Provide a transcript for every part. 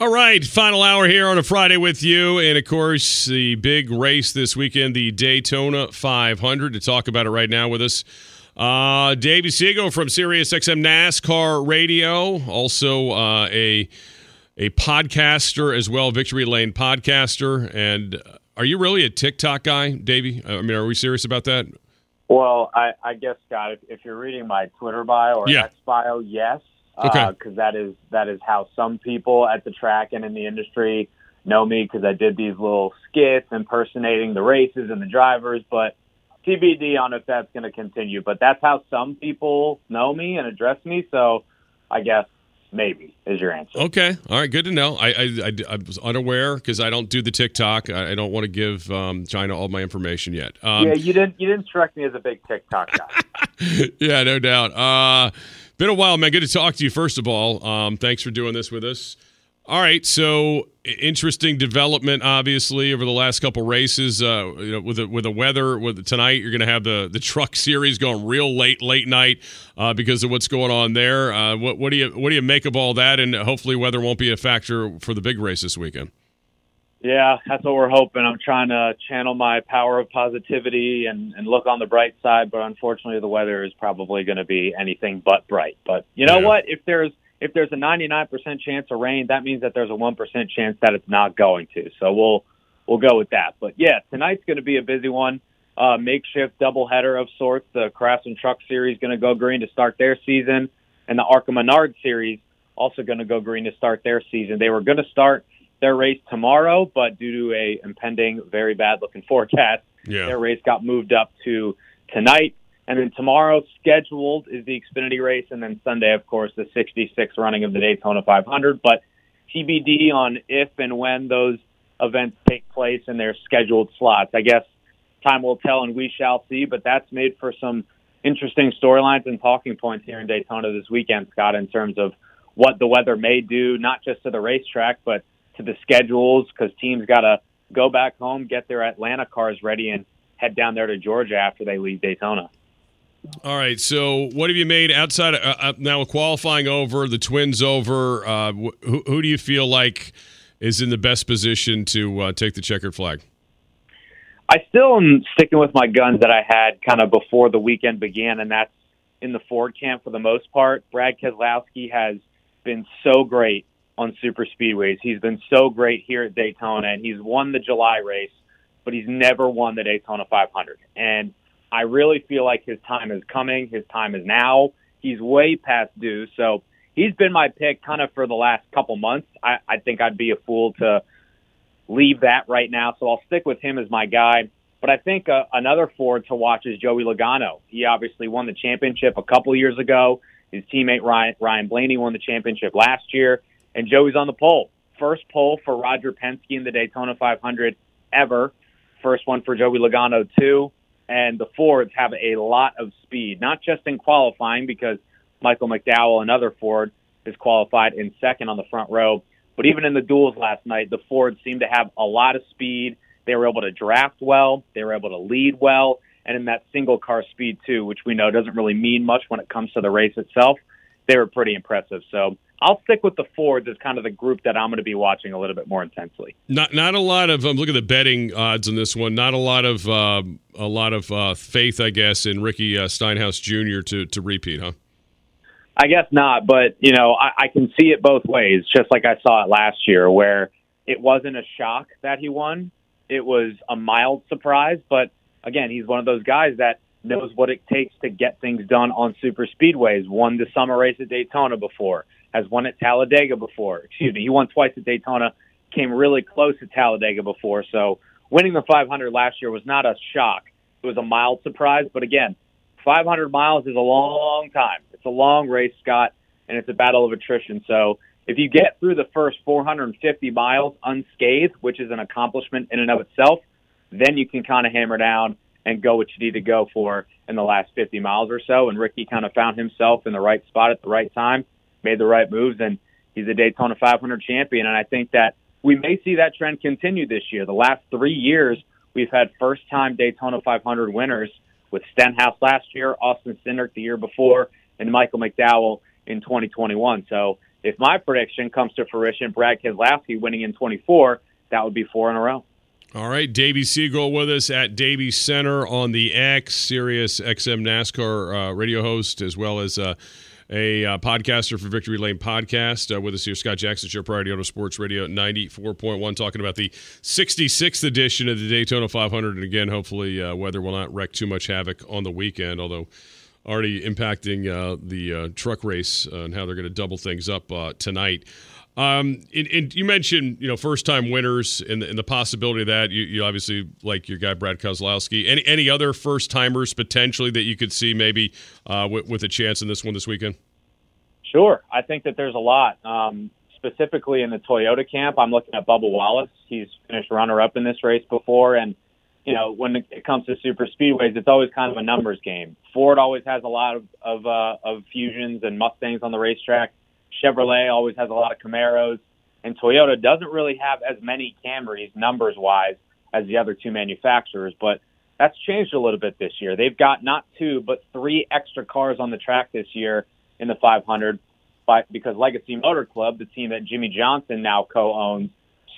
All right, final hour here on a Friday with you. And of course, the big race this weekend, the Daytona 500. To talk about it right now with us, uh, Davey Segal from SiriusXM NASCAR Radio, also uh, a a podcaster as well, Victory Lane podcaster. And are you really a TikTok guy, Davey? I mean, are we serious about that? Well, I, I guess Scott, if, if, you're reading my Twitter bio or Yeah. X bio, yes, Okay. because that is that is how some people at the track and in the industry know me because I did these little skits impersonating the races and the drivers. But TBD on if that's going to continue. But that's how some people know me and address me. So I guess maybe is your answer. Okay. All right. Good to know. I I, I, I was unaware because I don't do the TikTok. I, I don't want to give um, China all my information yet. Um, yeah, you didn't you didn't strike me as a big TikTok guy. yeah, no doubt. Uh, been a while, man. Good to talk to you. First of all, um, thanks for doing this with us. All right, so interesting development, obviously, over the last couple races. Uh, you know, with the, with the weather, with tonight, you're going to have the the truck series going real late, late night uh, because of what's going on there. Uh, what what do you what do you make of all that? And hopefully, weather won't be a factor for the big race this weekend. Yeah, that's what we're hoping. I'm trying to channel my power of positivity and, and look on the bright side, but unfortunately the weather is probably going to be anything but bright. But you know Yeah. what? If there's if there's a 99% chance of rain, that means that there's a 1% chance that it's not going to. So we'll we'll go with that. But yeah, tonight's going to be a busy one. Uh, makeshift doubleheader of sorts. The Craftsman Truck Series going to go green to start their season, and the Arca Menard Series also going to go green to start their season. They were going to start their race tomorrow, but due to a impending very bad looking forecast, Yeah. their race got moved up to tonight. And then tomorrow scheduled is the Xfinity race, and then Sunday, of course, the 66th running of the Daytona 500. But TBD on if and when those events take place in their scheduled slots. I guess time will tell, and we shall see. But that's made for some interesting storylines and talking points here in Daytona this weekend, Scott, in terms of what the weather may do, not just to the racetrack, but to the schedules, because teams got to go back home, get their Atlanta cars ready, and head down there to Georgia after they leave Daytona. All right. So, what have you made outside of, uh, uh, now qualifying over the Twins over? Uh, wh- who, who do you feel like is in the best position to uh, take the checkered flag? I still am sticking with my guns that I had kind of before the weekend began, and that's in the Ford camp for the most part. Brad Keselowski has been so great on super speedways. He's been so great here at Daytona, and he's won the July race, but he's never won the Daytona 500. And I really feel like his time is coming. His time is now. He's way past due. So he's been my pick kind of for the last couple months. I, I think I'd be a fool to leave that right now. So I'll stick with him as my guy. But I think uh, another Ford to watch is Joey Logano. He obviously won the championship a couple years ago. His teammate Ryan, Ryan Blaney won the championship last year, and Joey's on the pole. First pole for Roger Penske in the Daytona 500 ever. First one for Joey Logano too. And the Fords have a lot of speed, not just in qualifying because Michael McDowell, another Ford, is qualified in second on the front row. But even in the duels last night, the Fords seemed to have a lot of speed. They were able to draft well. They were able to lead well. And in that single car speed, too, which we know doesn't really mean much when it comes to the race itself, they were pretty impressive. So I'll stick with the Fords as kind of the group that I'm going to be watching a little bit more intensely. Not not a lot of. Um, look at the betting odds on this one. Not a lot of um a lot of uh, faith, I guess, in Ricky uh, Stenhouse Jr. to to repeat, huh? I guess not, but you know, I, I can see it both ways. Just like I saw it last year, where it wasn't a shock that he won; it was a mild surprise. But again, he's one of those guys that knows what it takes to get things done on super speedways. Won the summer race at Daytona before, has won at Talladega before. Excuse me, he won twice at Daytona, came really close at Talladega before. So winning the 500 last year was not a shock; it was a mild surprise. But again, 500 miles is a long time. It's a long race, Scott, and it's a battle of attrition. So if you get through the first 450 miles unscathed, which is an accomplishment in and of itself, then you can kind of hammer down and go what you need to go for in the last 50 miles or so. And Ricky kind of found himself in the right spot at the right time, made the right moves, and he's a Daytona 500 champion. And I think that we may see that trend continue this year. The last three years, we've had first time Daytona 500 winners with Stenhouse last year, Austin Cindric the year before, and Michael McDowell in 2021. So if my prediction comes to fruition, Brad Keselowski winning in 24, that would be four in a row. All right, Davey Segal with us at Davey Center on the X, Sirius XM NASCAR uh, radio host, as well as uh, a uh, podcaster for Victory Lane Podcast. Uh, with us here, Scott Jackson Show, Priority Auto Sports Radio 94.1, talking about the 66th edition of the Daytona 500. And again, hopefully, uh, weather will not wreak too much havoc on the weekend, although already impacting uh, the truck race and how they're going to double things up tonight. Um, and, and, you mentioned, you know, first time winners and, and the possibility of that. You, you, obviously like your guy Brad Keselowski. Any any other first timers potentially that you could see maybe uh, with, with, a chance in this one this weekend? Sure, I think that there's a lot. Um, specifically in the Toyota camp, I'm looking at Bubba Wallace. He's finished runner up in this race before, and you know when it comes to super speedways, it's always kind of a numbers game. Ford always has a lot of of, uh, of fusions and Mustangs on the racetrack Chevrolet always has a lot of Camaros, and Toyota doesn't really have as many Camrys numbers wise as the other two manufacturers, but that's changed a little bit this year. They've got not two, but three extra cars on the track this year in the 500 by, because Legacy Motor Club, the team that Jimmie Johnson now co-owns,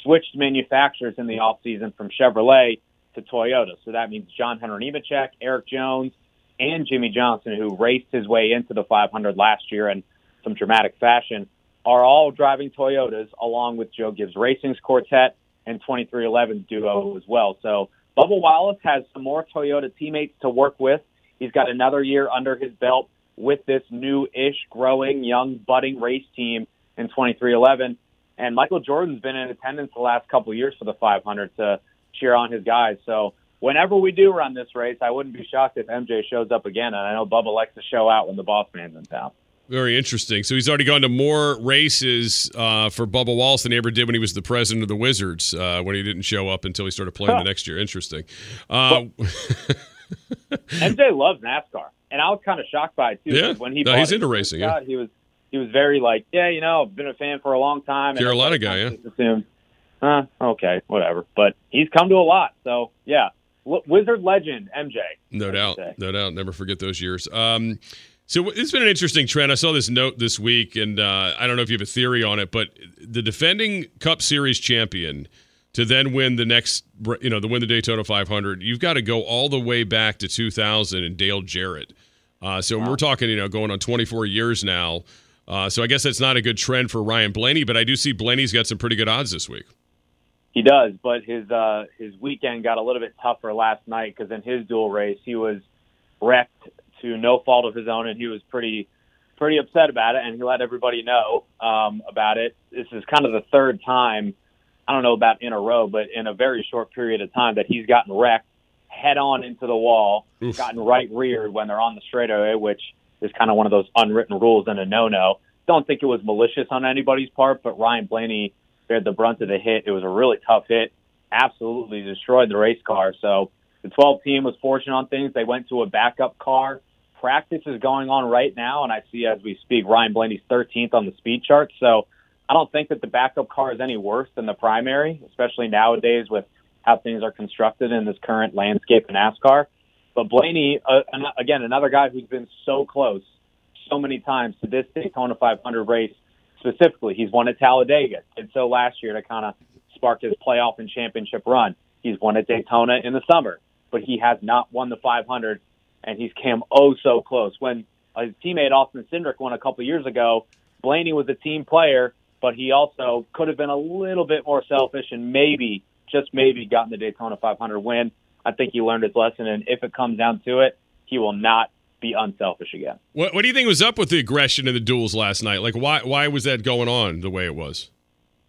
switched manufacturers in the offseason from Chevrolet to Toyota. So that means John Hunter Nemechek, Erik Jones, and Jimmie Johnson, who raced his way into the 500 last year and some dramatic fashion, are all driving Toyotas along with Joe Gibbs Racing's quartet and 2311 duo as well. So Bubba Wallace has some more Toyota teammates to work with. He's got another year under his belt with this new-ish, growing, young, budding race team in 2311. And Michael Jordan's been in attendance the last couple of years for the 500 to cheer on his guys. So whenever we do run this race, I wouldn't be shocked if MJ shows up again. And I know Bubba likes to show out when the boss man's in town. Very interesting. So he's already gone to more races uh, for Bubba Wallace than he ever did when he was the president of the Wizards, uh, when he didn't show up until he started playing huh. the next year. Interesting. Uh, well, MJ loves NASCAR, and I was kind of shocked by it too. Yeah, when he no, he's into racing. yeah. He was he was very like, yeah, you know, I've been a fan for a long time. Carolina guy, yeah. Assumed, huh, okay, whatever. But he's come to a lot, so yeah. Wizard legend, MJ. No doubt, no doubt. Never forget those years. Um, so it's been an interesting trend. I saw this note this week, and uh, I don't know if you have a theory on it, but the defending Cup Series champion to then win the next, you know, to win the Daytona 500, you've got to go all the way back to 2000 and Dale Jarrett. Uh, so wow. we're talking, you know, going on 24 years now. Uh, so I guess that's not a good trend for Ryan Blaney, but I do see Blaney's got some pretty good odds this week. He does, but his uh, his weekend got a little bit tougher last night because in his duel race he was wrecked to no fault of his own, and he was pretty pretty upset about it, and he let everybody know um, about it. This is kind of the third time, I don't know about in a row, but in a very short period of time that he's gotten wrecked head on into the wall, Oof. gotten right reared when they're on the straightaway, which is kind of one of those unwritten rules and a no-no. Don't think it was malicious on anybody's part, but Ryan Blaney bared the brunt of the hit. It was a really tough hit. Absolutely destroyed the race car. So the 12 team was fortunate on things. They went to a backup car practice is going on right now, and I see as we speak Ryan Blaney's 13th on the speed chart. So I don't think that the backup car is any worse than the primary, especially nowadays with how things are constructed in this current landscape in NASCAR. But Blaney, uh, again, another guy who's been so close so many times to this Daytona 500 race specifically. He's won at Talladega, did so last year to kind of spark his playoff and championship run. He's won at Daytona in the summer, but he has not won the 500 and he's came oh so close. When his teammate Austin Cindric won a couple years ago, Blaney was a team player, but he also could have been a little bit more selfish and maybe, just maybe, gotten the Daytona 500 win. I think he learned his lesson, and if it comes down to it, he will not be unselfish again. What, what do you think was up with the aggression in the duels last night? Like, why why was that going on the way it was?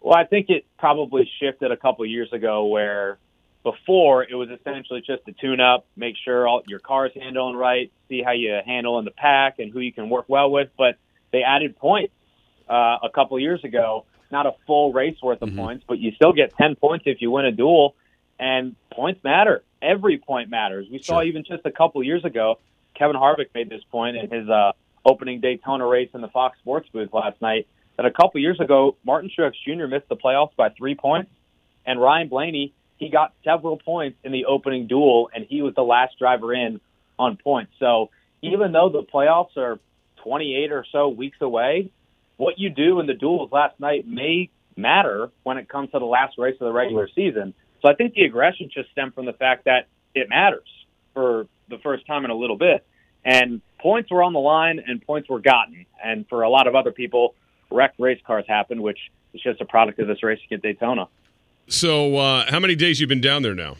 Well, I think it probably shifted a couple years ago where before it was essentially just a tune up, make sure all your car's handling right, see how you handle in the pack and who you can work well with. But they added points uh, a couple years ago, not a full race worth of mm-hmm. points, but you still get 10 points if you win a duel, and points matter. Every point matters. We saw even just a couple years ago, Kevin Harvick made this point in his uh, opening Daytona race in the Fox Sports booth last night. That a couple years ago, Martin Truex Jr. missed the playoffs by three points, and Ryan Blaney he got several points in the opening duel, and he was the last driver in on points. So even though the playoffs are 28 or so weeks away, what you do in the duels last night may matter when it comes to the last race of the regular season. So I think the aggression just stemmed from the fact that it matters for the first time in a little bit. And points were on the line and points were gotten. And for a lot of other people, wrecked race cars happened, which is just a product of this racing at Daytona. So, uh, how many days you been down there now?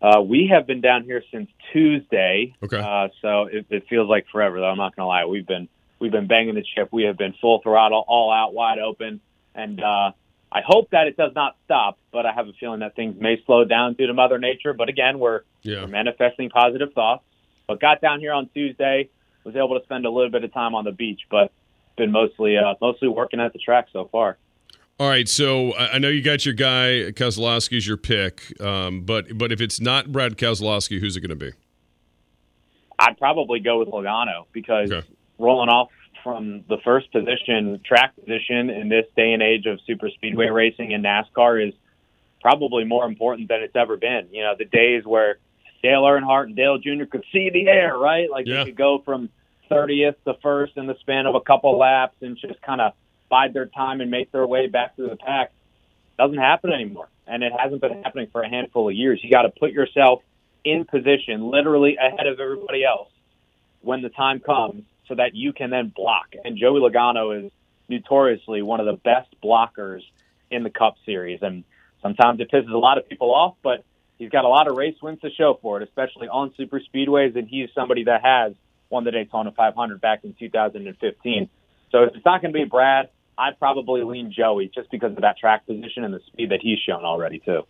Uh, we have been down here since Tuesday. Okay. Uh, so it, it feels like forever, though. I'm not going to lie. We've been we've been banging the chip. We have been full throttle, all out, wide open, and uh, I hope that it does not stop. But I have a feeling that things may slow down due to Mother Nature. But again, we're, Yeah. we're manifesting positive thoughts. But got down here on Tuesday. Was able to spend a little bit of time on the beach, but been mostly uh, mostly working at the track so far. All right, so I know you got your guy Keselowski's your pick, um, but but if it's not Brad Keselowski, who's it going to be? I'd probably go with Logano because Okay. rolling off from the first position, track position in this day and age of super speedway racing and NASCAR is probably more important than it's ever been. You know, the days where Dale Earnhardt and Dale Jr. could see the air, right? Like Yeah. they could go from 30th to first in the span of a couple laps and just kind of bide their time and make their way back through the pack. Doesn't happen anymore. And it hasn't been happening for a handful of years. You got to put yourself in position, literally ahead of everybody else when the time comes so that you can then block. And Joey Logano is notoriously one of the best blockers in the Cup Series. And sometimes it pisses a lot of people off, but he's got a lot of race wins to show for it, especially on super speedways. And he's somebody that has won the Daytona 500 back in 2015. So it's not going to be Brad, I'd probably lean Joey just because of that track position and the speed that he's shown already, too.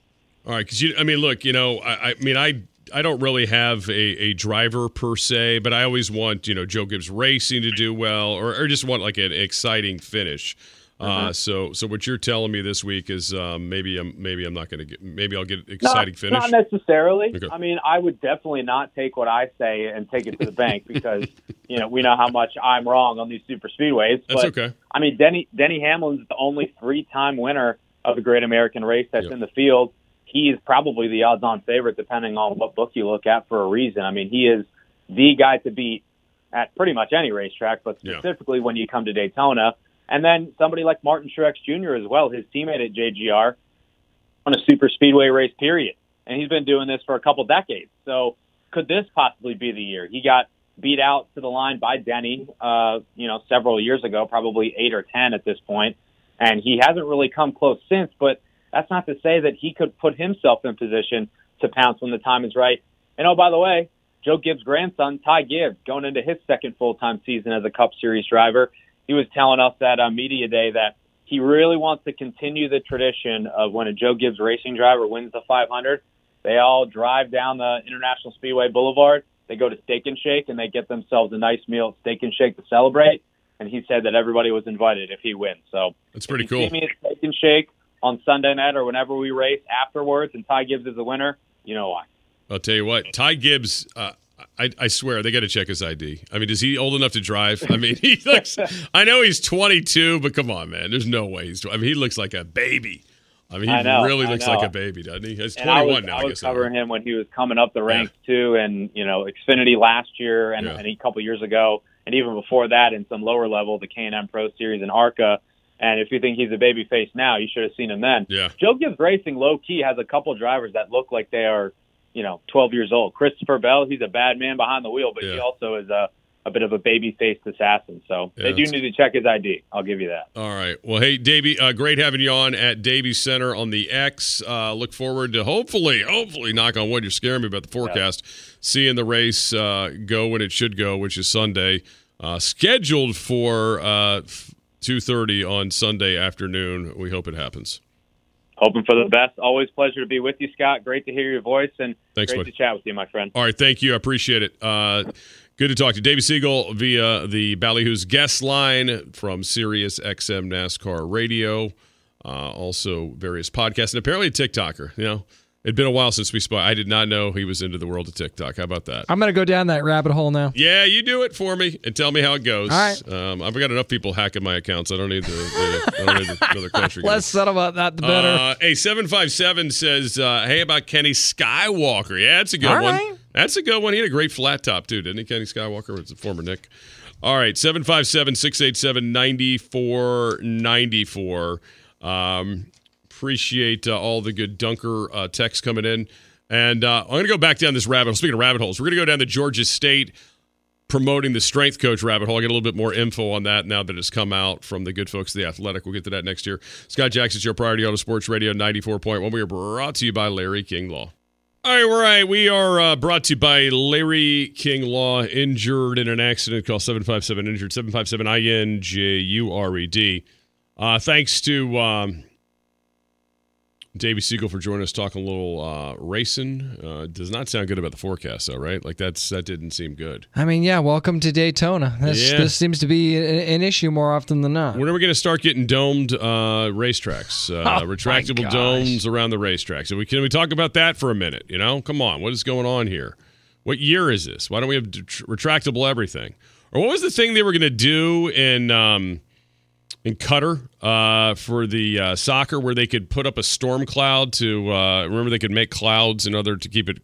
All right, because you, I mean, look, you know, I, I mean, I, I don't really have a, a driver per se, but I always want, you know, Joe Gibbs Racing to do well, or, or just want like an exciting finish. Uh, so, so what you're telling me this week is um, maybe I'm maybe I'm not going to get maybe I'll get exciting not, finish. Not necessarily. Okay. I mean, I would definitely not take what I say and take it to the bank because you know we know how much I'm wrong on these super speedways. That's but, okay. I mean, Denny Denny Hamlin's the only three-time winner of the Great American Race that's Yeah. in the field. He is probably the odds-on favorite, depending on what book you look at, for a reason. I mean, he is the guy to beat at pretty much any racetrack, but Yeah. specifically when you come to Daytona. And then somebody like Martin Truex Jr. as well, his teammate at JGR, on a super speedway race period. And he's been doing this for a couple decades. So could this possibly be the year? He got beat out to the line by Denny, uh, you know, several years ago, probably eight or 10 at this point, And he hasn't really come close since, but that's not to say that he could put himself in position to pounce when the time is right. And oh, by the way, Joe Gibbs' grandson, Ty Gibbs, going into his second full-time season as a Cup Series driver, he was telling us at a media day that he really wants to continue the tradition of when a Joe Gibbs racing driver wins the 500, they all drive down the International Speedway Boulevard. They go to Steak and Shake and they get themselves a nice meal at Steak and Shake to celebrate. And he said that everybody was invited if he wins. So That's pretty if you cool. See me at Steak and Shake on Sunday night or whenever we race afterwards, and Ty Gibbs is the winner. You know why? I'll tell you what, Ty Gibbs. Uh, I, I swear they got to check his ID. I mean, is he old enough to drive? I mean, he looks. I know he's 22, but come on, man. There's no way he's. I mean, he looks like a baby. I mean, he I know, really looks like a baby, doesn't he? He's And I 21 was, now. I I was guess. covering him when he was coming up the ranks too, and you know Xfinity last year and, Yeah. and a couple years ago, and even before that in some lower level, the K and N Pro Series in ARCA. And if you think he's a baby face now, you should have seen him then. Yeah. Joe Gibbs Racing low key has a couple drivers that look like they are, you know, 12 years old. Christopher Bell, he's a bad man behind the wheel, but he also is a a bit of a baby faced assassin. So Yeah, they do need to check his ID. I'll give you that. All right. Well, hey, Davey, uh, great having you on at Davey Center on the X. Uh, look forward to hopefully, hopefully, knock on wood, you're scaring me about the forecast, seeing the race uh, go when it should go, which is Sunday, uh, scheduled for uh, 2.30 on Sunday afternoon. We hope it happens. Hoping for the best. Always pleasure to be with you, Scott. Great to hear your voice and Thanks, great buddy. to chat with you, my friend. All right, thank you. I appreciate it. Uh, good to talk to. Davey Segal via the Ballyhoo's guest line from Sirius XM NASCAR Radio. Uh, also, various podcasts, and apparently a TikToker. You know, it'd been a while since we spoke. I did not know he was into the world of TikTok. How about that? I'm going to go down that rabbit hole now. Yeah, you do it for me and tell me how it goes. All right. Um, I've got enough people hacking my accounts. I don't need the, the I don't need the, another country. Less said about that, the better. Uh, hey, seven five seven says, uh, "Hey, about Kenny Skywalker. Yeah, that's a good All one. right. That's a good one. He had a great flat top too, didn't he? Kenny Skywalker was a former Knick. All right, 757 687 9494. Um, appreciate uh, all the good Dunker uh, texts coming in. And uh, I'm going to go back down this rabbit hole. Speaking of rabbit holes, we're going to go down to Georgia State promoting the strength coach rabbit hole. I'll get a little bit more info on that now that it's come out from the good folks at The Athletic. We'll get to that next year. Scott Jackson, your Priority Auto Sports Radio 94.1. We are brought to you by Larry King Law. All right, all right. We are uh, brought to you by Larry King Law, injured in an accident. Call 757 injured, 757 I N J U R E D. Uh, thanks to um, Davey Segal for joining us talking a little uh, racing. Uh, does not sound good about the forecast, though, right? Like that's that didn't seem good. I mean, yeah, welcome to Daytona. This, Yeah. this seems to be an issue more often than not. When are we going to start getting domed uh, racetracks, uh, Oh, retractable domes around the racetracks? So we can we talk about that for a minute? You know, come on, what is going on here? What year is this? Why don't we have retractable everything? Or what was the thing they were going to do in um, in Qatar uh, for the uh, soccer, where they could put up a storm cloud to uh, remember they could make clouds in order to keep it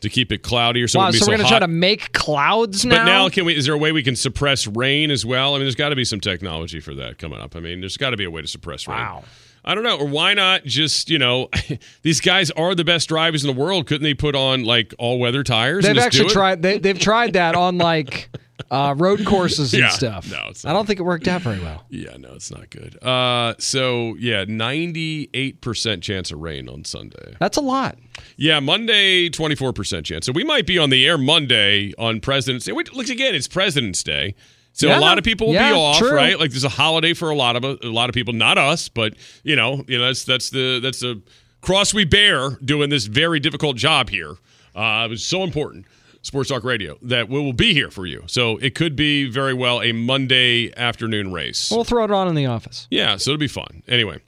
to keep it cloudy or something. wow, wouldn't so we're going to try to make clouds now? But now, can we? Is there a way we can suppress rain as well? I mean, there's got to be some technology for that coming up. I mean, there's got to be a way to suppress rain. Wow. I don't know, or why not just you know, these guys are the best drivers in the world. Couldn't they put on like all weather tires? They've actually tried. They, they've tried that on like uh, road courses and Yeah, stuff. no, it's I don't think it worked out very well. Yeah, no, it's not good. Uh, so yeah, 98 percent chance of rain on Sunday. That's a lot. Yeah, Monday, 24% chance. So we might be on the air Monday on President's Day. Wait, Look, again, it's President's Day. So Yeah. a lot of people will Yeah, be off, true. right? Like there's a holiday for a lot of a lot of people, not us, but you know, you know that's that's the that's the cross we bear doing this very difficult job here. Uh, it was so important, Sports Talk Radio, that we will be here for you. So it could be very well a Monday afternoon race. We'll throw it on in the office. Yeah, so it'll be fun. Anyway,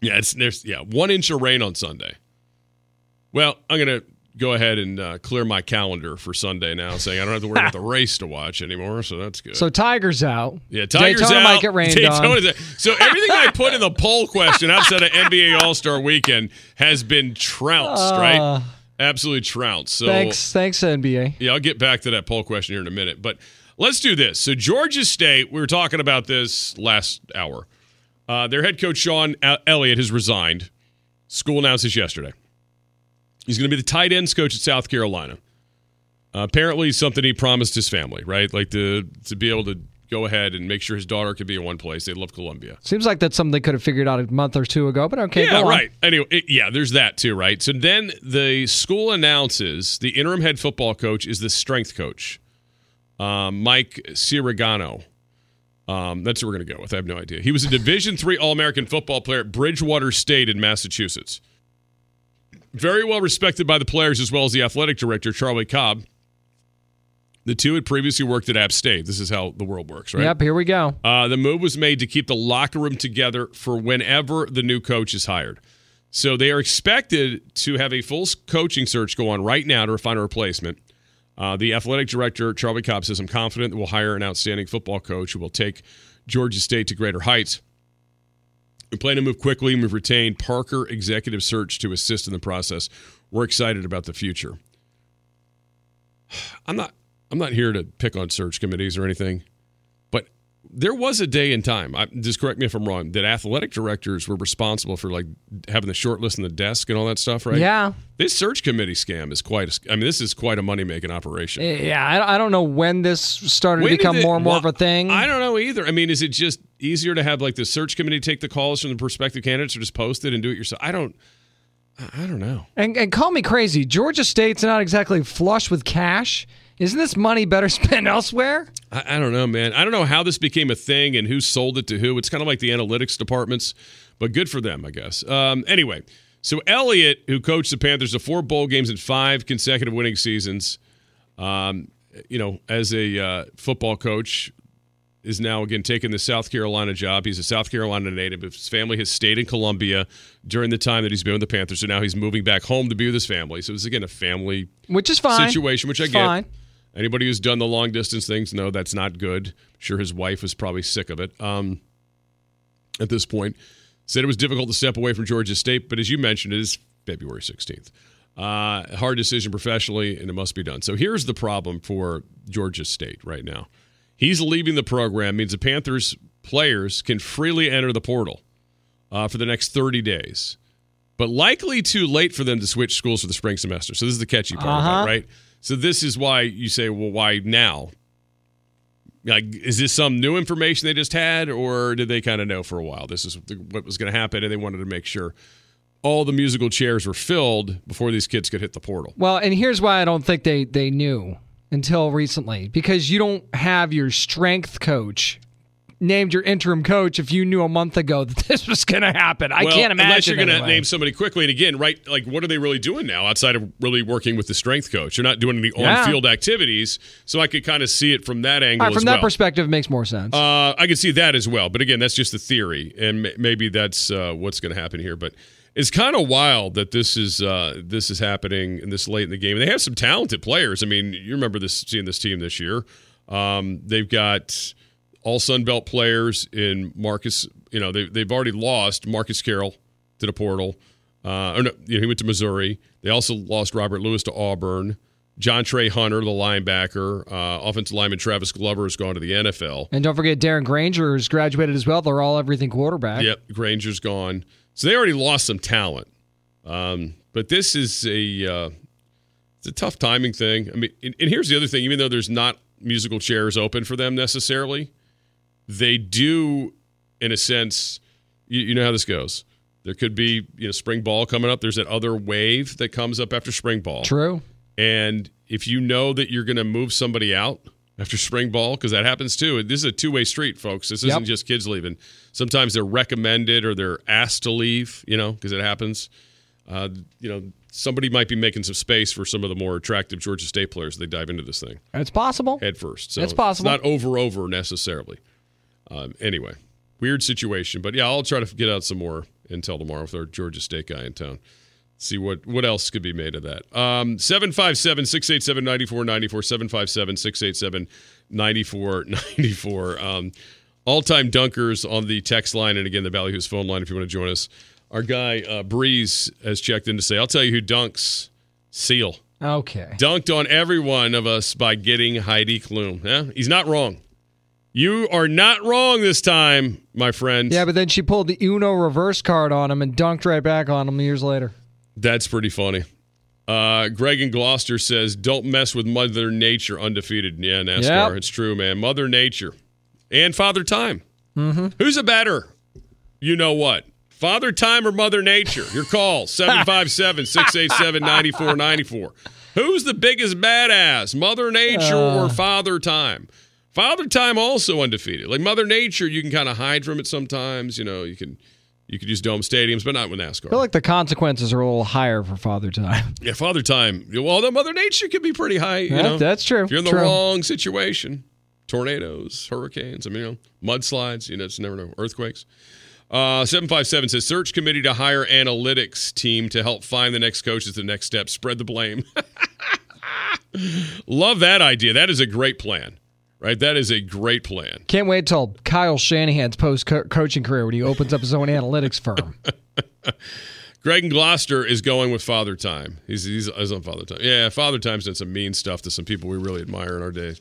yeah, it's there's yeah one inch of rain on Sunday. Well, I'm gonna go ahead and uh, clear my calendar for Sunday now, saying I don't have to worry about the race to watch anymore, so that's good. So Tiger's out. yeah, Tigers Daytona out. might get rained on. Out. So everything I put in the poll question outside of NBA All Star Weekend has been trounced, Uh, right? Absolutely trounced. So Thanks, thanks NBA. yeah, I'll get back to that poll question here in a minute. But let's do this. So, Georgia State, we were talking about this last hour. Uh, their head coach, Shawn Elliott, has resigned. School announced this yesterday. He's going to be the tight ends coach at South Carolina. Uh, apparently, something he promised his family, right? Like to, to be able to go ahead and make sure his daughter could be in one place. They love Columbia. Seems like that's something they could have figured out a month or two ago, but okay, Yeah, go on. right. Anyway, it- yeah, there's that too, right? So then the school announces the interim head football coach is the strength coach, um, Mike Sirigano. Um, that's who we're going to go with. I have no idea. He was a Division three All American football player at Bridgewater State in Massachusetts. Very well respected by the players as well as the athletic director, Charlie Cobb. The two had previously worked at App State. This is how the world works, right? Yep, here we go. Uh, the move was made to keep the locker room together for whenever the new coach is hired. So they are expected to have a full coaching search go on right now to find a replacement. Uh, the athletic director, Charlie Cobb, says, I'm confident that we'll hire an outstanding football coach who will take Georgia State to greater heights. We plan to move quickly, and we've retained Parker Executive Search to assist in the process. We're excited about the future. I'm not I'm not here to pick on search committees or anything, but there was a day in time. I, just correct me if I'm wrong. That athletic directors were responsible for like having the short list on the desk and all that stuff, right? Yeah. This search committee scam is quite. A, I mean, this is quite a money making operation. Eh, yeah, I, I don't know when this started When to become it- more and more of a thing. I don't know either. I mean, is it just easier to have like the search committee take the calls from the prospective candidates, or just post it and do it yourself? I don't. I I don't know. And, and call me crazy. Georgia State's not exactly flush with cash. Isn't this money better spent elsewhere? I, I don't know, man. I don't know how this became a thing and who sold it to who. It's kind of like the analytics departments, but good for them, I guess. Um, anyway, so Elliott, who coached the Panthers to four bowl games and five consecutive winning seasons, um, you know, as a uh, football coach, is now again taking the South Carolina job. He's a South Carolina native. His family has stayed in Columbia during the time that he's been with the Panthers. So now he's moving back home to be with his family. So it's again a family Which is fine. situation, which I get. fine. Anybody who's done the long distance things know that's not good. sure his wife is probably sick of it um, at this point. Said it was difficult to step away from Georgia State, but as you mentioned, it is February 16th. Uh, hard decision professionally, and it must be done. So here's the problem for Georgia State right now. He's leaving the program, means the Panthers players can freely enter the portal uh, for the next 30 days, but likely too late for them to switch schools for the spring semester. So this is the catchy part, Uh-huh. of it, right? So this is why you say, well, why now? Like, is this some new information they just had, or did they kind of know for a while this is what was going to happen, and they wanted to make sure all the musical chairs were filled before these kids could hit the portal? Well, and here's why I don't think they they knew until recently because you don't have your strength coach named your interim coach if you knew a month ago that this was going to happen. I Well, can't imagine. Unless you're going to name somebody quickly. And again, right, like what are they really doing now outside of really working with the strength coach? You're not doing any on field activities. So I could kind of see it from that angle right, from that well. perspective, it makes more sense. Uh, I can see that as well. But again, that's just a theory. And m- maybe that's uh, what's going to happen here. But it's kind of wild that this is uh, this is happening and this late in the game. And they have some talented players. I mean, you remember this seeing this team this year. Um, they've got all Sun Belt players in Marcus. You know, they, they've already lost Marcus Carroll to the portal. Uh, or no, you know, he went to Missouri. They also lost Robert Lewis to Auburn. Jontrey Hunter, the linebacker, uh, offensive lineman Travis Glover has gone to the NFL. and don't forget, Darren Grainger has graduated as well. They're all everything quarterback. Yep, Grainger's gone. So they already lost some talent. Um, but this is a uh, it's a tough timing thing. I mean, and, and here's the other thing: even though there's not musical chairs open for them necessarily, they do, in a sense, you, you know how this goes. There could be you know spring ball coming up. There's that other wave that comes up after spring ball. True. And if you know that you're going to move somebody out after spring ball, because that happens too. This is a two way street, folks. This isn't Yep. just kids leaving. Sometimes they're recommended or they're asked to leave, you know, because it happens. Uh, you know, somebody might be making some space for some of the more attractive Georgia State players. They dive into this thing It's possible. head first. So It's possible. not over over necessarily. Um, anyway, weird situation, but yeah, I'll try to get out some more intel tomorrow with our Georgia State guy in town. See what what else could be made of that. Um 757 687 9494 757 687 9494. Um all-time dunkers on the text line and again the Ballyhoo's phone line if you want to join us. Our guy uh, Breeze has checked in to say, "I'll tell you who dunks Seal." Okay. dunked on every one of us by getting Heidi Klum. Yeah, he's not wrong. You are not wrong this time, my friend. Yeah, but then she pulled the Uno reverse card on him and dunked right back on him years later. That's pretty funny. Uh, Greg in Gloucester says, "Don't mess with Mother Nature." Undefeated. Yeah, NASCAR. Yep. It's true, man. Mother Nature and Father Time. Mm-hmm. Who's a better? You know what? Father Time or Mother Nature? Your call 757 687 9494. Who's the biggest badass? Mother Nature or Father Time? Father Time also undefeated. Like Mother Nature, you can kind of hide from it sometimes. You know, you can you could use dome stadiums, but not with NASCAR. I feel like the consequences are a little higher for Father Time. Yeah, Father Time. Well, the Mother Nature can be pretty high. You Yeah, know, that's true. If you're in the True. wrong situation, tornadoes, hurricanes. I mean, you know, mudslides. You know, it's never know. Earthquakes. Uh, Seven five seven says search committee to hire analytics team to help find the next coach is The next step. Spread the blame. Love that idea. That is a great plan. Right. That is a great plan. Can't wait till Kyle Shanahan's post coaching career when he opens up his own analytics firm. Greg and Gloucester is going with Father Time. He's, he's, he's on Father Time. Yeah, Father Time's done some mean stuff to some people we really admire in our days.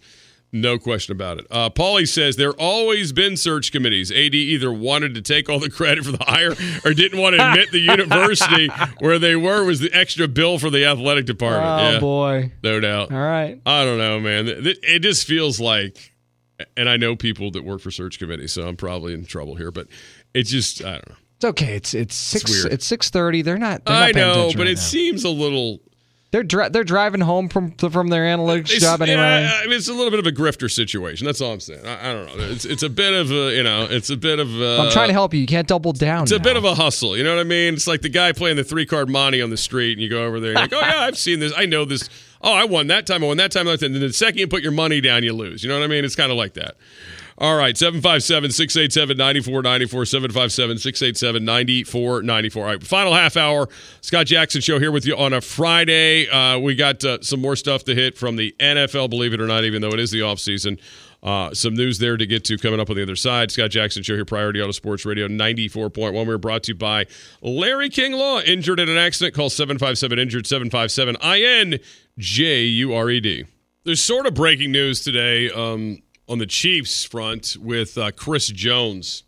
No question about it. Uh, Paulie says there always been search committees. AD either wanted to take all the credit for the hire or didn't want to admit the university where they were was the extra bill for the athletic department. oh yeah, boy! no doubt. All right. I don't know, man. It just feels like, and I know people that work for search committees, so I'm probably in trouble here, but it just, I don't know. It's okay. It's it's six. weird. It's six thirty. They're not. They're not I know, but right it now. seems a little they're dri- they're driving home from from their analytics It's, job anyway. yeah, I mean, it's a little bit of a grifter situation. That's all I'm saying. I, I don't know. It's it's a bit of a you know, it's a bit of. A, I'm trying to help you. You can't double down. It's a bit of a hustle. You know what I mean? It's like the guy playing the three card monte on the street, and you go over there and you're like, oh yeah, I've seen this. I know this. Oh, I won that time. I won that time. And then the second you put your money down, you lose. You know what I mean? It's kind of like that. All right, 757 687 9494, 757 687 9494. All right, final half hour. Scott Jackson Show here with you on a Friday. Uh, we got uh, some more stuff to hit from the NFL, believe it or not, even though it is the offseason. Uh, some news there to get to coming up on the other side. Scott Jackson Show here, Priority Auto Sports Radio 94.1. We're brought to you by Larry King Law. Injured in an accident, call 757 Injured 757 I N J U R E D. There's sort of breaking news today um, on the Chiefs front with uh, Chris Jones.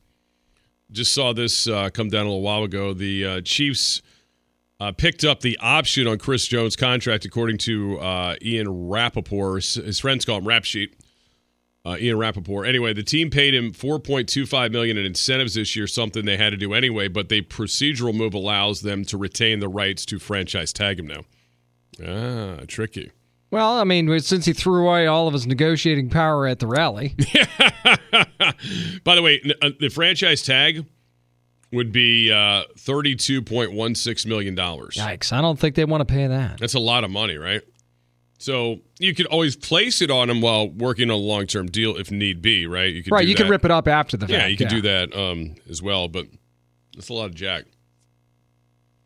Just saw this uh, come down a little while ago. The uh, Chiefs uh, picked up the option on Chris Jones' contract, according to uh, Ian Rapoport. His, friends call him Rap Sheet. Uh, Ian Rapoport. Anyway, the team paid him 4.25 million in incentives this year, something they had to do anyway. But the procedural move allows them to retain the rights to franchise tag him now. Ah, tricky. Well, I mean, since he threw away all of his negotiating power at the rally. By the way, uh, the franchise tag would be uh, $32.16 million. Yikes. I don't think they want to pay that. That's a lot of money, right? So you could always place it on him while working on a long term deal if need be, right? You could right, you that. can rip it up after the fact. Yeah, you could yeah. do that um, as well, but that's a lot of jack.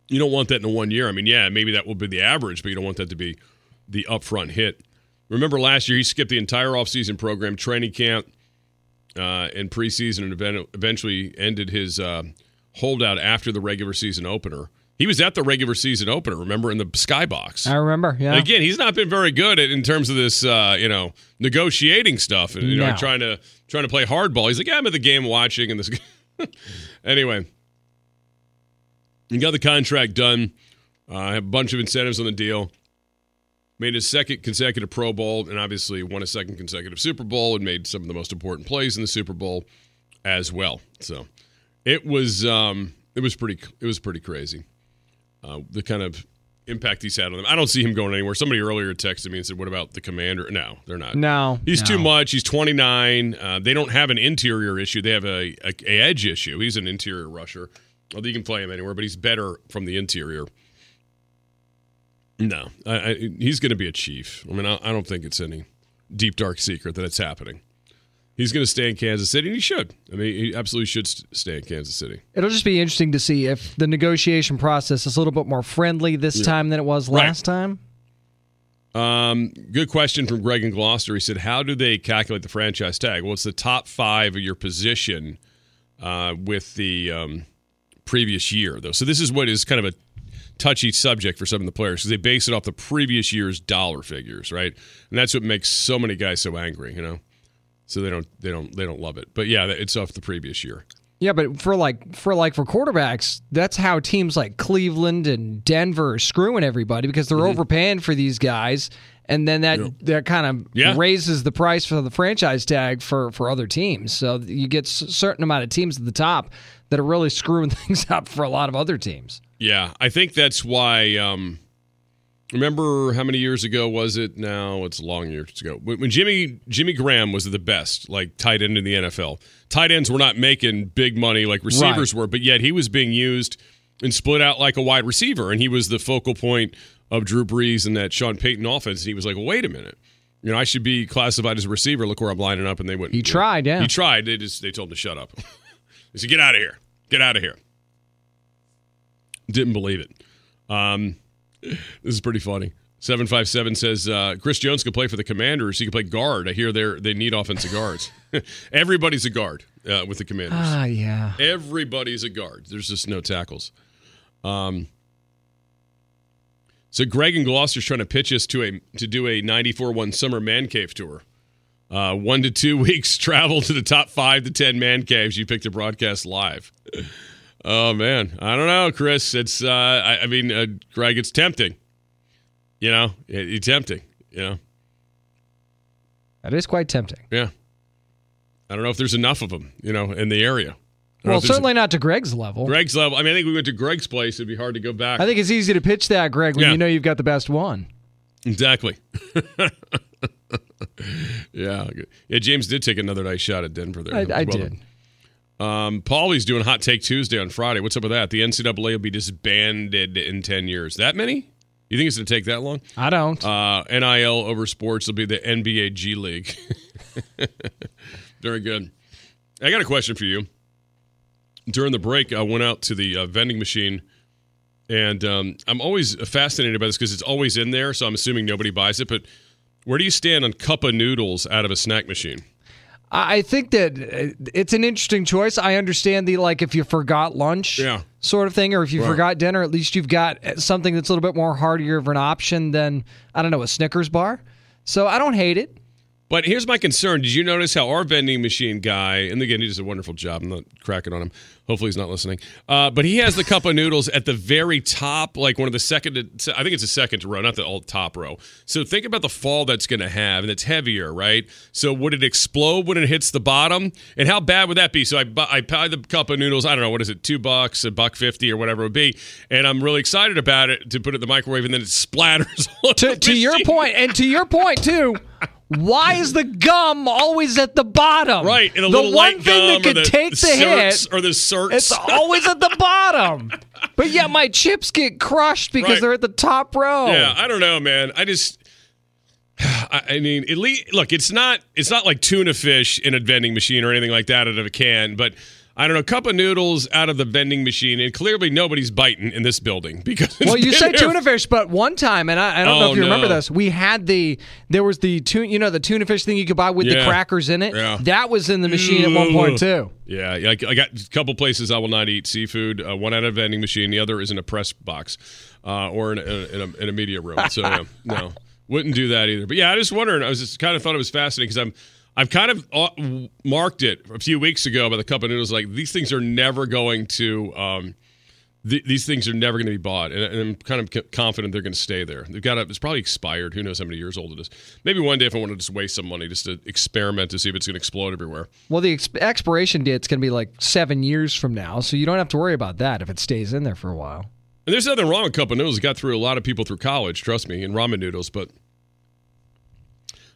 You don't want that in one year. I mean, yeah, maybe that will be the average, but you don't want that to be the upfront hit. Remember last year, he skipped the entire offseason program, training camp, uh, and preseason, and eventually ended his uh, holdout after the regular season opener. He was at the regular season opener, remember, in the skybox. I remember, yeah. And again, he's not been very good at, in terms of this, uh, you know, negotiating stuff and you no. know trying to trying to play hardball. He's like, yeah, I'm at the game watching, and this. anyway, he got the contract done. Uh, have a bunch of incentives on the deal made his second consecutive Pro Bowl, and obviously won a second consecutive Super Bowl, and made some of the most important plays in the Super Bowl as well. So it was um, it was pretty it was pretty crazy. Uh, the kind of impact he's had on them. I don't see him going anywhere. Somebody earlier texted me and said, "What about the commander?" No, they're not. No, he's no. too much. He's 29. Uh, they don't have an interior issue. They have a, a, a edge issue. He's an interior rusher. Well, you can play him anywhere, but he's better from the interior. No, I, I, he's going to be a chief. I mean, I, I, don't think it's any deep dark secret that it's happening. He's going to stay in Kansas City, and he should. I mean, he absolutely should stay in Kansas City. It'll just be interesting to see if the negotiation process is a little bit more friendly this yeah. time than it was last right. time. Um, good question from Greg in Gloucester. He said, "How do they calculate the franchise tag?" Well, it's the top five of your position uh, with the um, previous year, though. So this is what is kind of a touchy subject for some of the players because they base it off the previous year's dollar figures, right? And that's what makes so many guys so angry, you know. So they don't they don't they don't love it. But yeah, it's off the previous year. Yeah, but for like for like for quarterbacks, that's how teams like Cleveland and Denver are screwing everybody because they're mm-hmm. overpaying for these guys, and then that that kind of yeah. raises the price for the franchise tag for for other teams. So you get a certain amount of teams at the top that are really screwing things up for a lot of other teams. Yeah, I think that's why. Um, remember how many years ago was it? Now it's long years ago when, when Jimmy Jimmy Graham was the best, like tight end in the NFL. Tight ends were not making big money like receivers right. were, but yet he was being used and split out like a wide receiver, and he was the focal point of Drew Brees and that Sean Payton offense. And he was like, "Wait a minute." You know, I should be classified as a receiver. Look where I'm lining up, and they went. He tried, yeah. He tried. They just they told him to shut up. he said, "Get out of here. Get out of here." Didn't believe it. Um, this is pretty funny. 757 says uh, Chris Jones can play for the Commanders. He can play guard. I hear they they need offensive guards. Everybody's a guard uh, with the Commanders. Ah, yeah. Everybody's a guard. There's just no tackles. Um, so Greg and Gloucester's trying to pitch us to a to do a 94-1 summer man cave tour. Uh, one to two weeks travel to the top five to ten man caves. You picked to broadcast live. Oh man, I don't know, Chris. It's uh, I, I mean, uh, Greg, it's tempting. You know, it, it's tempting. You know, that is quite tempting. Yeah, I don't know if there's enough of them. You know, in the area. Well, certainly not to Greg's level. Greg's level. I mean, I think we went to Greg's place. It'd be hard to go back. I think it's easy to pitch that, Greg, when yeah. you know you've got the best one. Exactly. yeah. Yeah. James did take another nice shot at Denver there. I, I well did. Done. Um, Paulie's doing Hot Take Tuesday on Friday. What's up with that? The NCAA will be disbanded in 10 years. That many? You think it's going to take that long? I don't. Uh, NIL over sports will be the NBA G League. Very good. I got a question for you. During the break, I went out to the uh, vending machine, and um, I'm always fascinated by this because it's always in there, so I'm assuming nobody buys it. But where do you stand on cup of noodles out of a snack machine? I think that uh, it's an interesting choice. I understand the like if you forgot lunch yeah. sort of thing, or if you right. forgot dinner, at least you've got uh, something that's a little bit more heartier of an option than I don't know a Snickers bar. So I don't hate it. But here's my concern. Did you notice how our vending machine guy, and again, he does a wonderful job. I'm not cracking on him. Hopefully, he's not listening. Uh, but he has the cup of noodles at the very top, like one of the second, to, I think it's a second row, not the all top row. So think about the fall that's going to have, and it's heavier, right? So would it explode when it hits the bottom? And how bad would that be? So I, I buy the cup of noodles, I don't know, what is it, two bucks, a buck fifty, or whatever it would be. And I'm really excited about it to put it in the microwave, and then it splatters. to, to your point, and to your point, too. Why is the gum always at the bottom? Right, the one thing that could the take the hit or the circs. It's always at the bottom. but yeah, my chips get crushed because right. they're at the top row. Yeah, I don't know, man. I just I mean, at least look, it's not it's not like tuna fish in a vending machine or anything like that out of a can, but I don't know, a cup of noodles out of the vending machine, and clearly nobody's biting in this building because. well, you say tuna fish, but one time, and I, I don't oh, know if you no. remember this, we had the there was the tuna, you know, the tuna fish thing you could buy with yeah. the crackers in it. Yeah. That was in the machine at one point too. Yeah, I, I got a couple places I will not eat seafood. Uh, one out of a vending machine, the other is in a press box, uh, or in a, in, a, in a media room. So yeah, no, wouldn't do that either. But yeah, I just wondering. I was just kind of thought it was fascinating because I'm I've kind of uh, marked it a few weeks ago by the cup of noodles. Like these things are never going to, um, th- these things are never going to be bought, and, and, I'm kind of confident they're going to stay there. They've got a, it's probably expired. Who knows how many years old it is? Maybe one day if I want to just waste some money just to experiment to see if it's going to explode everywhere. Well, the ex- expiration date's going to be like seven years from now, so you don't have to worry about that if it stays in there for a while. And there's nothing wrong with cup of noodles. It got through a lot of people through college, trust me, and ramen noodles, but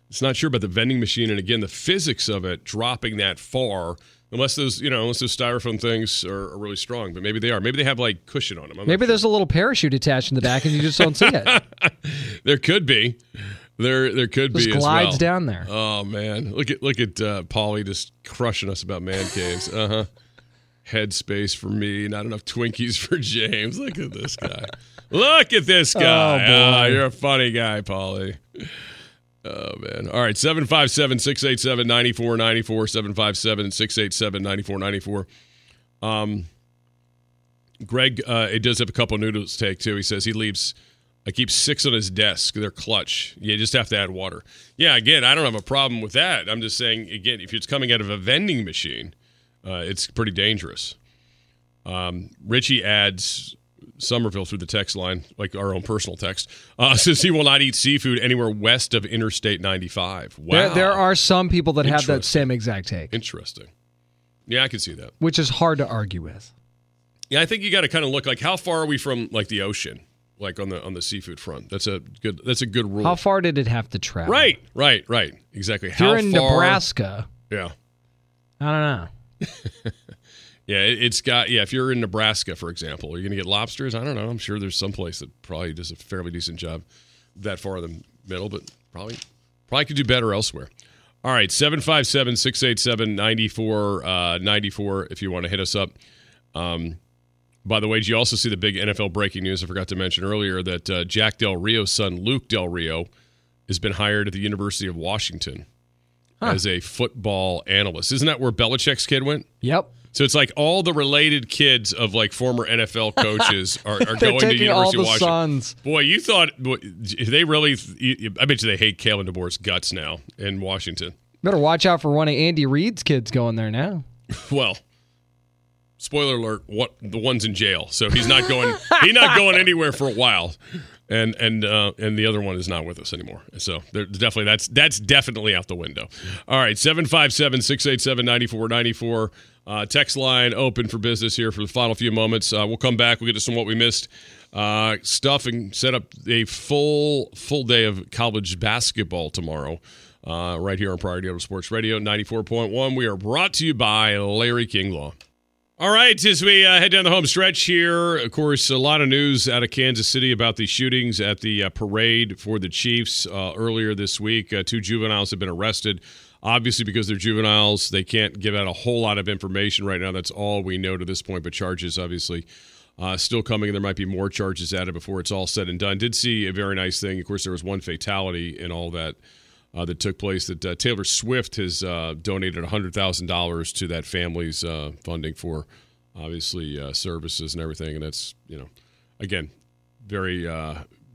it's not sure about the vending machine, and again, the physics of it dropping that far, unless those you know, unless those styrofoam things are, are really strong. But maybe they are. Maybe they have like cushion on them. I'm maybe there's a little parachute attached in the back, and you just don't see it. there could be. There, there could just be glides well. down there. Oh man, look at look at uh, Paulie just crushing us about man caves. Uh huh. Headspace for me, not enough Twinkies for James. Look at this guy. Look at this guy. Oh, oh you're a funny guy, Paulie. Oh, man. All right. 757 687 9494. 757 687 9494. Um, Greg, uh, it does have a couple noodles to take, too. He says he leaves, I keep six on his desk. They're clutch. You just have to add water. Yeah, again, I don't have a problem with that. I'm just saying, again, if it's coming out of a vending machine, uh, it's pretty dangerous. Um, Richie adds Somerville through the text line, like our own personal text, uh, says he will not eat seafood anywhere west of Interstate 95. Wow. There, there are some people that have that same exact take. Interesting. Yeah, I can see that. Which is hard to argue with. Yeah, I think you got to kind of look like how far are we from like the ocean, like on the on the seafood front. That's a good. That's a good rule. How far did it have to travel? Right, right, right. Exactly. If how you're in far, Nebraska. Yeah. I don't know. Yeah, it's got yeah. If you're in Nebraska, for example, you're going to get lobsters. I don't know. I'm sure there's some place that probably does a fairly decent job that far in the middle, but probably probably could do better elsewhere. All right, 757 687 9494 if you want to hit us up. Um, by the way, did you also see the big NFL breaking news? I forgot to mention earlier that uh, Jack Del Rio's son, Luke Del Rio, has been hired at the University of Washington huh. as a football analyst. Isn't that where Belichick's kid went? Yep. So it's like all the related kids of like former NFL coaches are, are going to University all the of Washington. Sons. Boy, you thought they really? I bet you they hate Kalen DeBoer's guts now in Washington. Better watch out for one of Andy Reid's kids going there now. well, spoiler alert: what the one's in jail, so he's not going. he's not going anywhere for a while and and uh, and the other one is not with us anymore. So definitely that's that's definitely out the window. All right, 757-687-9494. Uh, text line open for business here for the final few moments. Uh, we'll come back. We'll get to some what we missed uh, stuff and set up a full full day of college basketball tomorrow. Uh, right here on Priority Auto Sports Radio 94.1. We are brought to you by Larry King Law. All right, as we uh, head down the home stretch here, of course, a lot of news out of Kansas City about the shootings at the uh, parade for the Chiefs uh, earlier this week. Uh, two juveniles have been arrested. Obviously, because they're juveniles, they can't give out a whole lot of information right now. That's all we know to this point, but charges obviously uh, still coming. There might be more charges added before it's all said and done. Did see a very nice thing. Of course, there was one fatality in all that uh, that took place. That uh, Taylor Swift has uh, donated hundred thousand dollars to that family's uh, funding for obviously uh, services and everything, and that's you know again very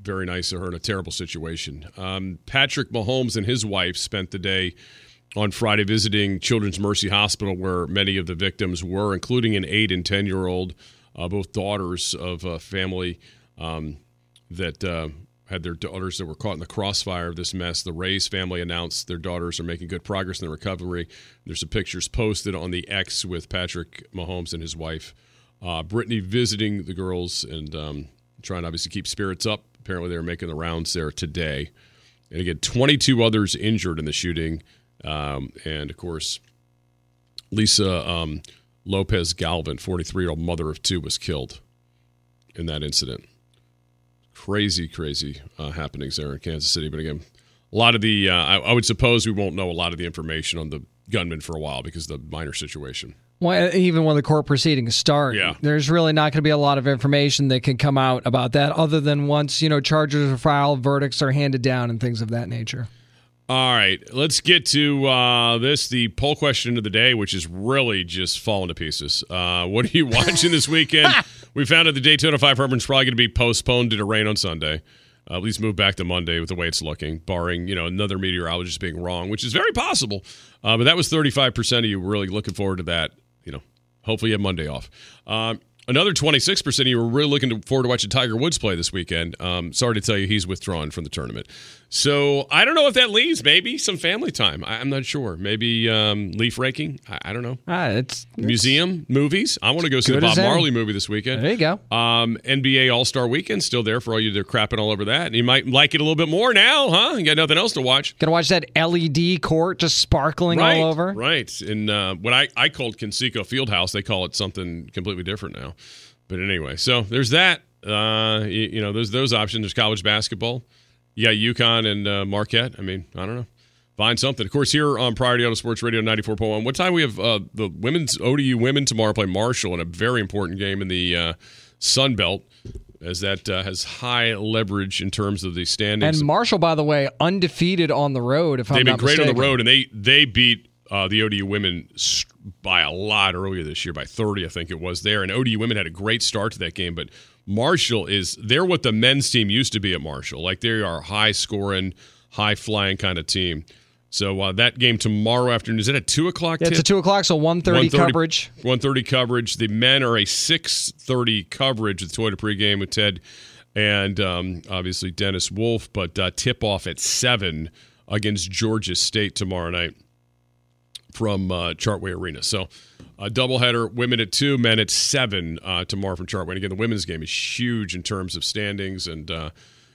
very nice of her in a terrible situation. Um, Patrick Mahomes and his wife spent the day on Friday visiting Children's Mercy Hospital, where many of the victims were, including an eight and 10 year old, uh, both daughters of a family um, that uh, had their daughters that were caught in the crossfire of this mess. The Reyes family announced their daughters are making good progress in the recovery. There's some pictures posted on the X with Patrick Mahomes and his wife, uh, Brittany, visiting the girls and um, trying to obviously keep spirits up. Apparently, they were making the rounds there today. And again, 22 others injured in the shooting. Um, and of course, Lisa um, Lopez Galvan, 43 year old mother of two, was killed in that incident. Crazy, crazy uh, happenings there in Kansas City. But again, a lot of the, uh, I, I would suppose we won't know a lot of the information on the gunman for a while because of the minor situation. Well, even when the court proceedings start, yeah. there's really not going to be a lot of information that can come out about that, other than once you know charges are filed, verdicts are handed down, and things of that nature. All right, let's get to uh, this the poll question of the day, which is really just falling to pieces. Uh, what are you watching this weekend? we found out the Daytona 500 is probably going to be postponed due to rain on Sunday. Uh, at least move back to Monday with the way it's looking, barring you know another meteorologist being wrong, which is very possible. Uh, but that was 35% of you really looking forward to that. You know, hopefully you have Monday off. Um, Another 26% of you were really looking forward to watching Tiger Woods play this weekend. Um, sorry to tell you, he's withdrawn from the tournament. So I don't know if that leaves maybe some family time. I, am not sure. Maybe um, leaf raking. I, I don't know. Uh, it's, it's, museum movies. I want to go see the Bob Marley movie this weekend. There you go. Um, NBA All Star Weekend still there for all you that are crapping all over that. And you might like it a little bit more now, huh? You got nothing else to watch. Gonna watch that LED court just sparkling right, all over. Right. And uh, what I I called Conseco Fieldhouse, they call it something completely different now. But anyway, so there's that. Uh, you, you, know, there's those options. There's college basketball. You got UConn and uh, Marquette. I mean, I don't know. Find something. Of course, here on Priority Auto Sports Radio 94.1. What time we have uh, the women's ODU women tomorrow play Marshall in a very important game in the uh, Sun Belt as that uh, has high leverage in terms of the standings. And Marshall, by the way, undefeated on the road. If they've I'm been great mistaken. on the road, and they they beat uh, the ODU women by a lot earlier this year, by 30, I think it was there. And ODU women had a great start to that game, but Marshall is they're what the men's team used to be at Marshall. Like they are high scoring, high flying kind of team. So uh, that game tomorrow afternoon is it at two o'clock? Yeah, it's at two o'clock, so one thirty coverage. One thirty coverage. The men are a six thirty coverage with Toyota pregame with Ted and um, obviously Dennis Wolf, but uh, tip off at seven against Georgia State tomorrow night from uh, Chartway Arena. So a doubleheader, women at two, men at seven uh, tomorrow from Chartway. And again, the women's game is huge in terms of standings. And, uh,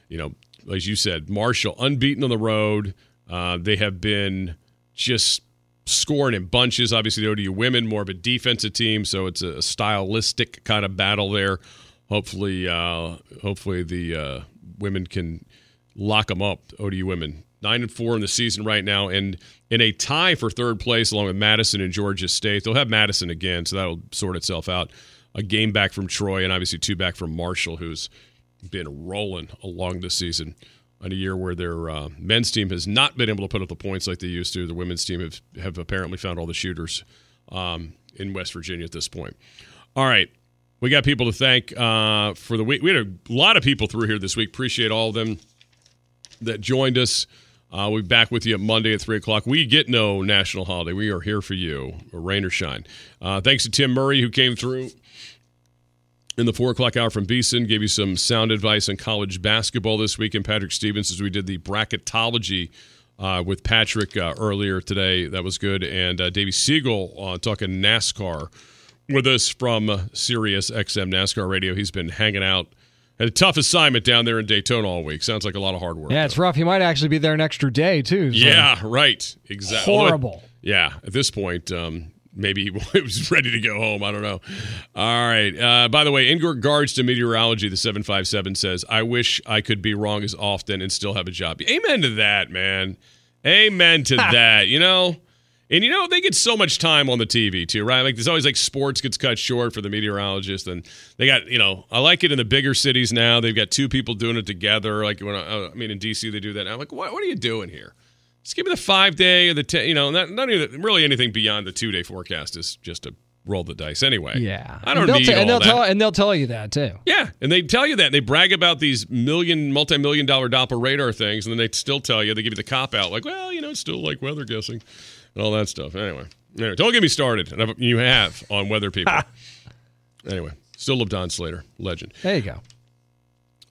you know, as you said, Marshall unbeaten on the road. Uh, they have been just scoring in bunches. Obviously, the ODU women, more of a defensive team. So it's a stylistic kind of battle there. Hopefully, uh, hopefully the uh, women can lock them up, ODU women nine and four in the season right now, and in a tie for third place along with Madison and Georgia State. They'll have Madison again, so that'll sort itself out. A game back from Troy, and obviously two back from Marshall, who's been rolling along this season. On a year where their uh, men's team has not been able to put up the points like they used to, the women's team have have apparently found all the shooters um, in West Virginia at this point. All right, we got people to thank uh, for the week. We had a lot of people through here this week. Appreciate all of them that joined us. Uh, we'll be back with you Monday at 3 o'clock. We get no national holiday. We are here for you, rain or shine. Uh, thanks to Tim Murray, who came through in the 4 o'clock hour from Beeson, gave you some sound advice on college basketball this week. And Patrick Stevens, as we did the bracketology uh, with Patrick uh, earlier today. That was good. And uh, Davey Segal uh, talking NASCAR with us from Sirius XM NASCAR Radio. He's been hanging out had a tough assignment down there in Daytona all week. Sounds like a lot of hard work. Yeah, it's though. rough. He might actually be there an extra day too. So. Yeah, right. Exactly. Horrible. yeah, at this point, um, maybe he was ready to go home. I don't know. All right. Uh, by the way, in regards to meteorology, the 757 says, I wish I could be wrong as often and still have a job. Amen to that, man. Amen to that. You know, and you know, they get so much time on the TV too, right? Like there's always like sports gets cut short for the meteorologist, and they got you know, I like it in the bigger cities now. They've got two people doing it together. Like when I, I mean in DC they do that. Now. I'm like, what, what are you doing here? Just give me the five day or the ten. You know, not not even really anything beyond the two day forecast is just a roll the dice anyway. Yeah, I don't and need t- all and they'll that. Tell, and they'll tell you that too. Yeah, and they tell you that they brag about these million, multi-million dollar Doppler radar things, and then they still tell you they give you the cop out, like, well, you know, it's still like weather guessing and all that stuff. Anyway, anyway don't get me started. And I've- you have on weather people. anyway, still love Don Slater, legend. There you go.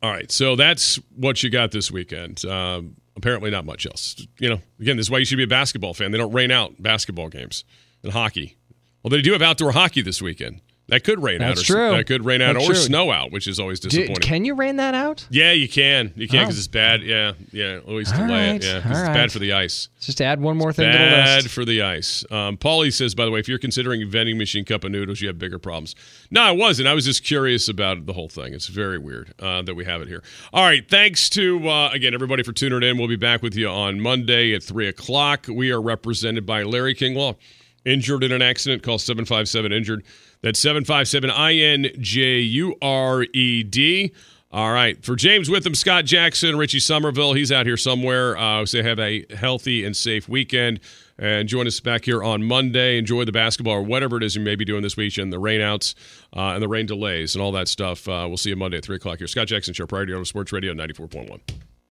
All right, so that's what you got this weekend. Um, apparently, not much else. You know, again, this is why you should be a basketball fan. They don't rain out basketball games and hockey. Well, they do have outdoor hockey this weekend. That could rain That's out. true. Or, that could rain out That's or true. snow out, which is always Do, disappointing. can you rain that out? yeah, you can. You can Oh. because it's bad. Yeah, yeah. Always All delay right, it. Yeah, it's right. bad for the ice. Just add one more thing to the Bad for the ice. Um, Paulie says, by the way, if you're considering a vending machine cup of noodles, you have bigger problems. No, I wasn't. I was just curious about the whole thing. It's very weird uh, that we have it here. All right. Thanks to, uh, again, everybody for tuning in. We'll be back with you on Monday at 3 o'clock. We are represented by Larry King Law. Injured in an accident, call 757 Injured. That's 757 I N J U R E D. All right. For James Witham, Scott Jackson, Richie Somerville, he's out here somewhere. Uh, so have a healthy and safe weekend. And join us back here on Monday. Enjoy the basketball or whatever it is you may be doing this weekend, the rainouts uh, and the rain delays and all that stuff. Uh, we'll see you Monday at 3 o'clock here. Scott Jackson Show, Priority on Sports Radio 94.1.